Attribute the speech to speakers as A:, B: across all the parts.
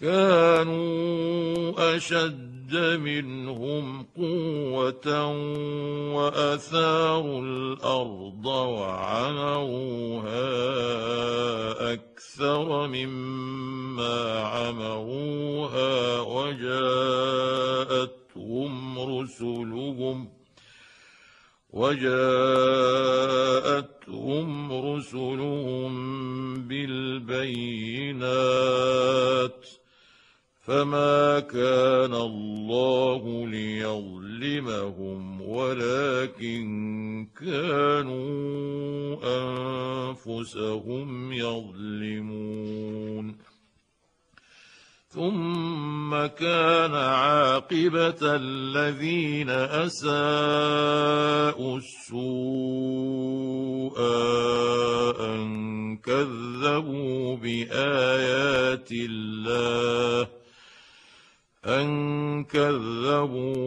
A: كانوا أشد منهم قوة وأثاروا الأرض وعمروها أكثر مما عمروها وجاءتهم رسلهم وجاءتهم فما كان الله ليظلمهم ولكن كانوا أنفسهم يظلمون. ثم كان عاقبة الذين أساءوا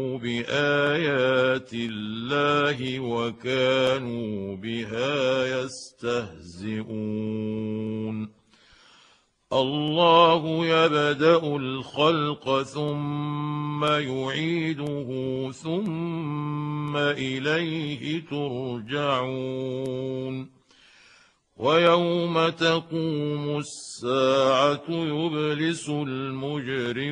A: كذبوا بآيات الله وكانوا بها يستهزئون. الله يبدأ الخلق ثم يعيده ثم إليه ترجعون. ويوم تقوم الساعة يبلس المجرمون.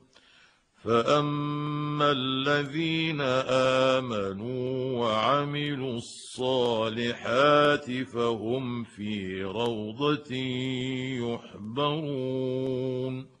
A: فاما الذين امنوا وعملوا الصالحات فهم في روضه يحبرون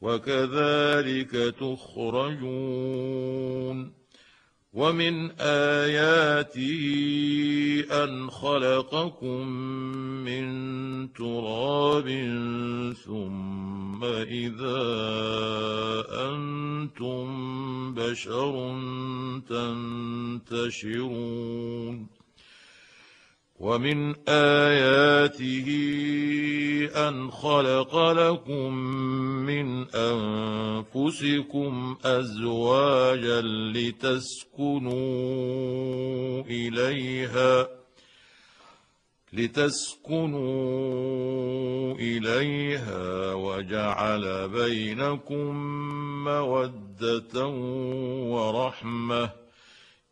A: وكذلك تخرجون ومن اياته أن خلقكم من تراب ثم إذا أنتم بشر تنتشرون ومن آياته أن خلق لكم من أنفسكم أزواجا لتسكنوا إليها لتسكنوا إليها وجعل بينكم مودة ورحمة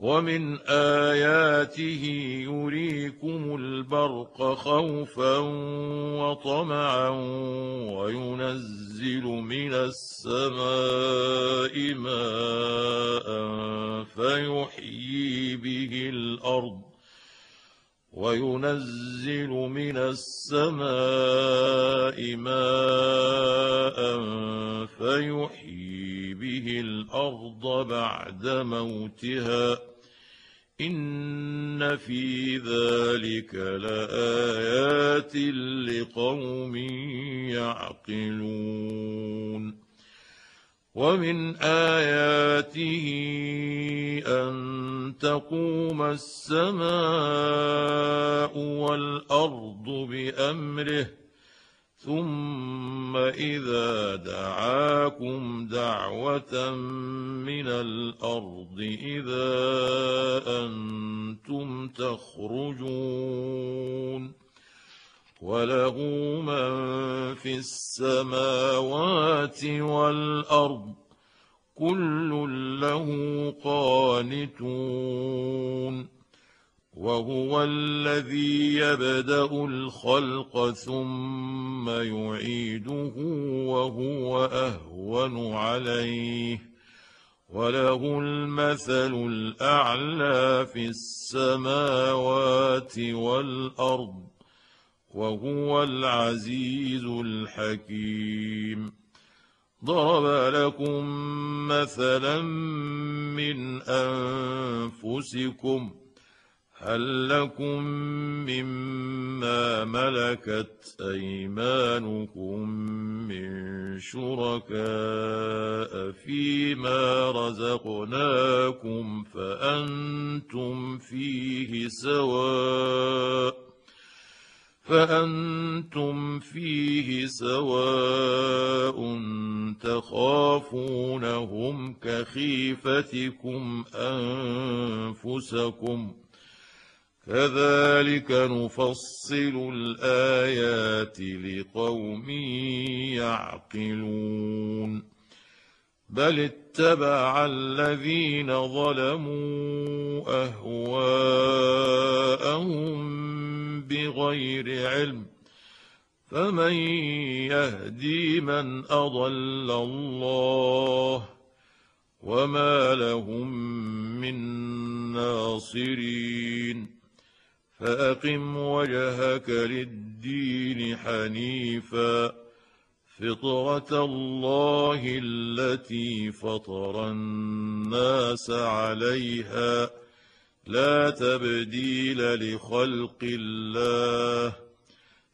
A: ومن آياته يريكم البرق خوفا وطمعا وينزل من السماء ماء فيحيي به الأرض وينزل من السماء ماء فيحيي به الأرض بعد موتها. إن في ذلك لآيات لقوم يعقلون. ومن آياته أن تقوم السماء والأرض بأمره ثم إذا دعاكم دعوة من الأرض إذا أنتم تخرجون. وله من في السماوات والارض كل له قانتون وهو الذي يبدا الخلق ثم يعيده وهو اهون عليه وله المثل الاعلى في السماوات والارض وهو العزيز الحكيم. ضرب لكم مثلا من أنفسكم هل لكم مما ملكت أيمانكم من شركاء فيما رزقناكم فأنتم فيه سواء فأنتم فيه سواء تخافونهم كخيفتكم أنفسكم كذلك نفصل الآيات لقوم يعقلون بل اتبع الذين ظلموا اهواءهم بغير علم فمن يهدي من اضل الله وما لهم من الناصرين فاقم وجهك للدين حنيفا فطرة الله التي فطر الناس عليها. لا تبديل لخلق الله.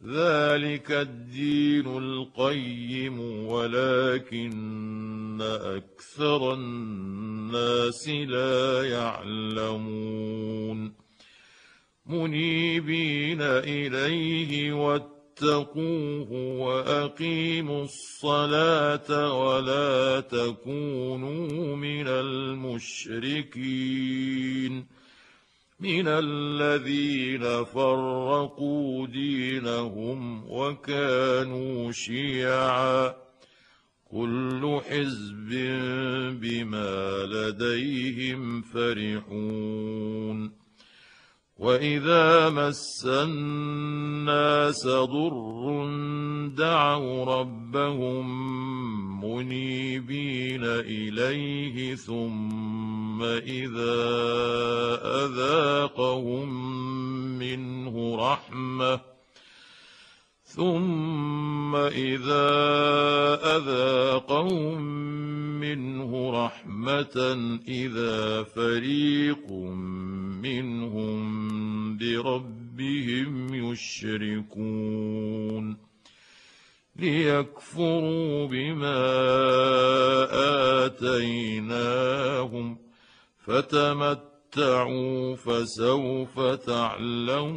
A: ذلك الدين القيم ولكن أكثر الناس لا يعلمون. منيبين إليه واتقوه وأقيموا الصلاة ولا تكونوا من المشركين من الذين فرقوا دينهم وكانوا شيعا كل حزب بما لديهم فرحون واذا مس الناس ضر دعوا ربهم منيبين اليه ثم اذا اذاقهم منه رحمه ثم إذا أذاقهم منه رحمة إذا فريق منهم بربهم يشركون ليكفروا بما آتيناهم فتمتعوا فسوف تعلمون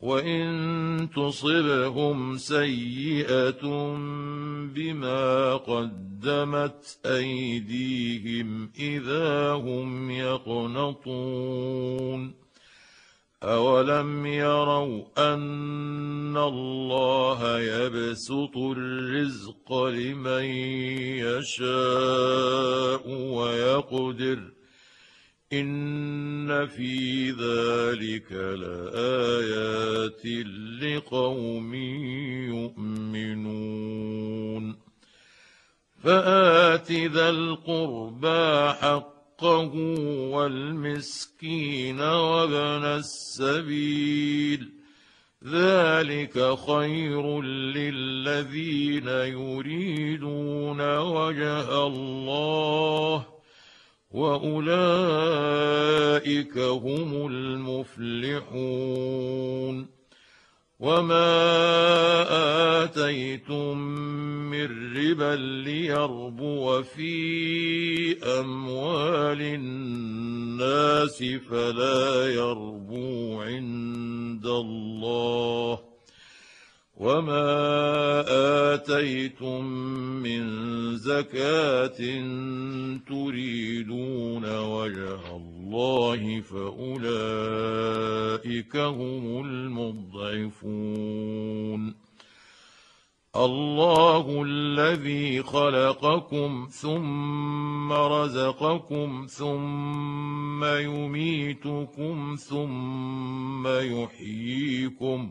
A: وإن تصبهم سيئة بما قدمت أيديهم إذا هم يقنطون أولم يروا أن الله يبسط الرزق لمن يشاء ويقدر ان في ذلك لايات لقوم يؤمنون فات ذا القربى حقه والمسكين وابن السبيل ذلك خير للذين يريدون وجه الله واولئك هم المفلحون وما اتيتم من ربا ليربو في اموال الناس فلا يربو عند الله وما اتيتم من زكاه تريدون وجه الله فاولئك هم المضعفون الله الذي خلقكم ثم رزقكم ثم يميتكم ثم يحييكم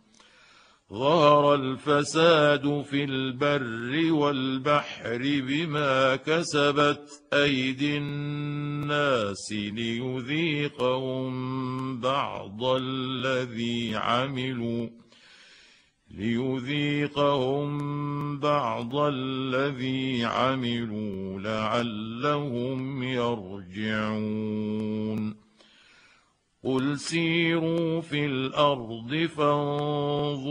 A: ظهر الفساد في البر والبحر بما كسبت أيدي الناس ليذيقهم بعض الذي عملوا ليذيقهم بعض الذي عملوا لعلهم يرجعون. قل سيروا في الأرض فانظروا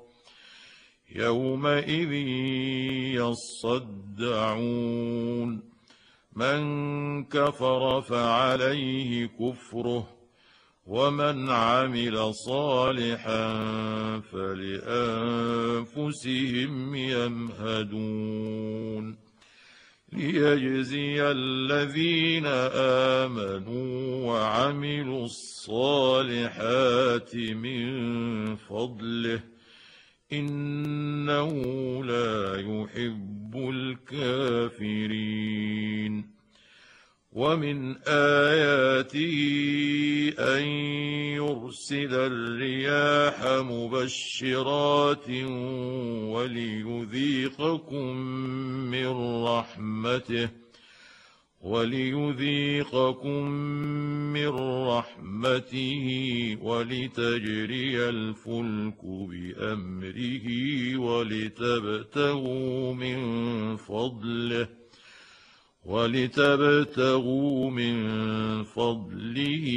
A: يومئذ يصدعون من كفر فعليه كفره ومن عمل صالحا فلأنفسهم يمهدون ليجزي الذين آمنوا وعملوا الصالحات من فضله إنه لا يحب الكافرين. ومن آياته أن يرسل الرياح مبشرات وليذيقكم من رحمته وليذيقكم من رحمته ولتجري الفلك بأمره ولتبتغوا من فضله ولتبتغوا من فضله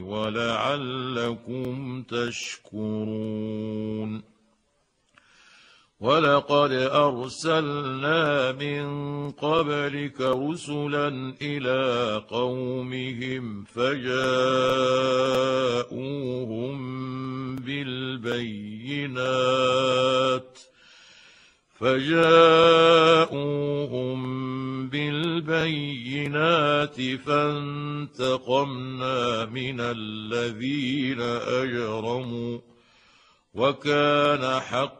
A: ولعلكم تشكرون ولقد أرسلنا من قبلك رسلا إلى قومهم فجاءوهم بالبينات فجاءوهم بالبينات فانتقمنا من الذين أجرموا وكان حقا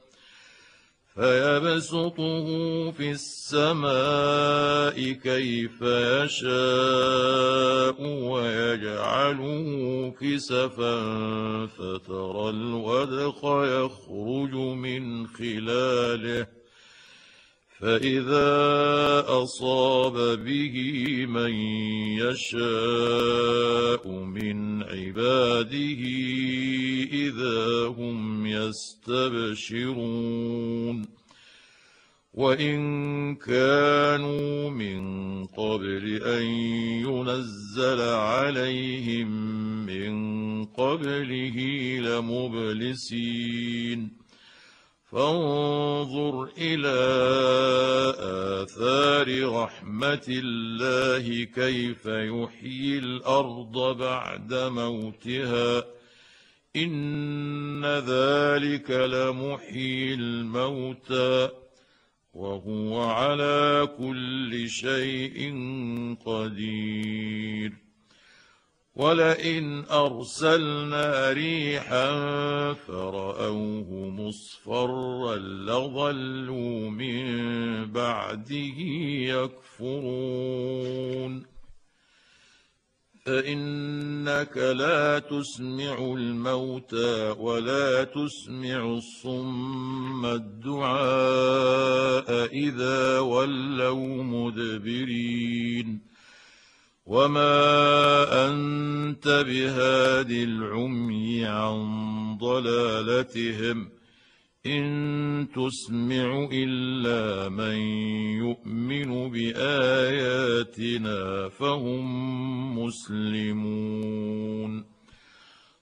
A: فيبسطه في السماء كيف يشاء ويجعله كسفا فترى الودق يخرج من خلاله فإذا أصاب به من يشاء من عباده إذا هم يستبشرون وإن كانوا من قبل أن ينزل عليهم من قبله لمبلسين فانظر إلى آثار رحمة الله كيف يحيي الأرض بعد موتها. إن ذلك لمحيي الموتى. وهو على كل شيء قدير. ولئن أرسلنا ريحا فرأوه مصفرا لظلوا من بعده يكفرون. فإنك لا تسمع الموتى ولا تسمع الصم الدعاء إذا ولوا مدبرين. وما انت بهاد العمي عن ضلالتهم ان تسمع الا من يؤمن باياتنا فهم مسلمون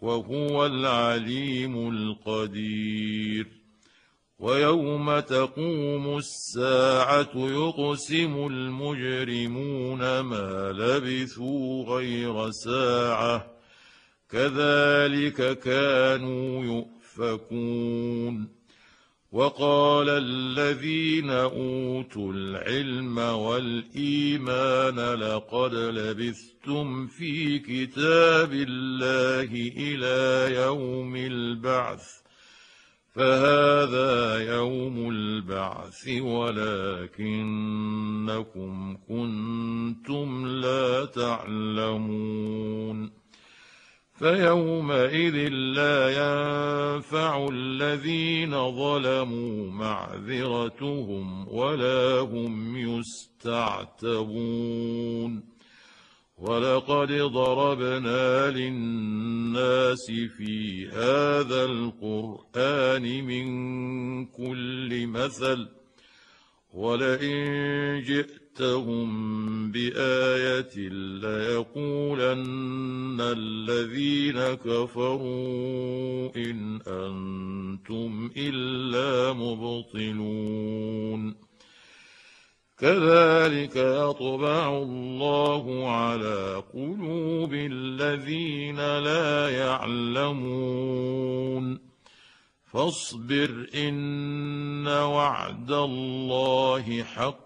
A: وهو العليم القدير. ويوم تقوم الساعة يقسم المجرمون ما لبثوا غير ساعة. كذلك كانوا يؤفكون. وقال الذين أوتوا العلم والإيمان لقد لبثتم في كتاب الله إلى يوم البعث فهذا يوم البعث ولكنكم كنتم لا تعلمون. فيومئذ لا ينفع الذين ظلموا معذرتهم ولا هم يستعتبون. ولقد ضربنا للناس في هذا القرآن من كل مثل ولئن جئتهم بآية ليقولن الذين كفروا ان أنتم الا مبطلون كذلك يطبع الله على قلوب الذين لا يعلمون فاصبر ان وعد الله حق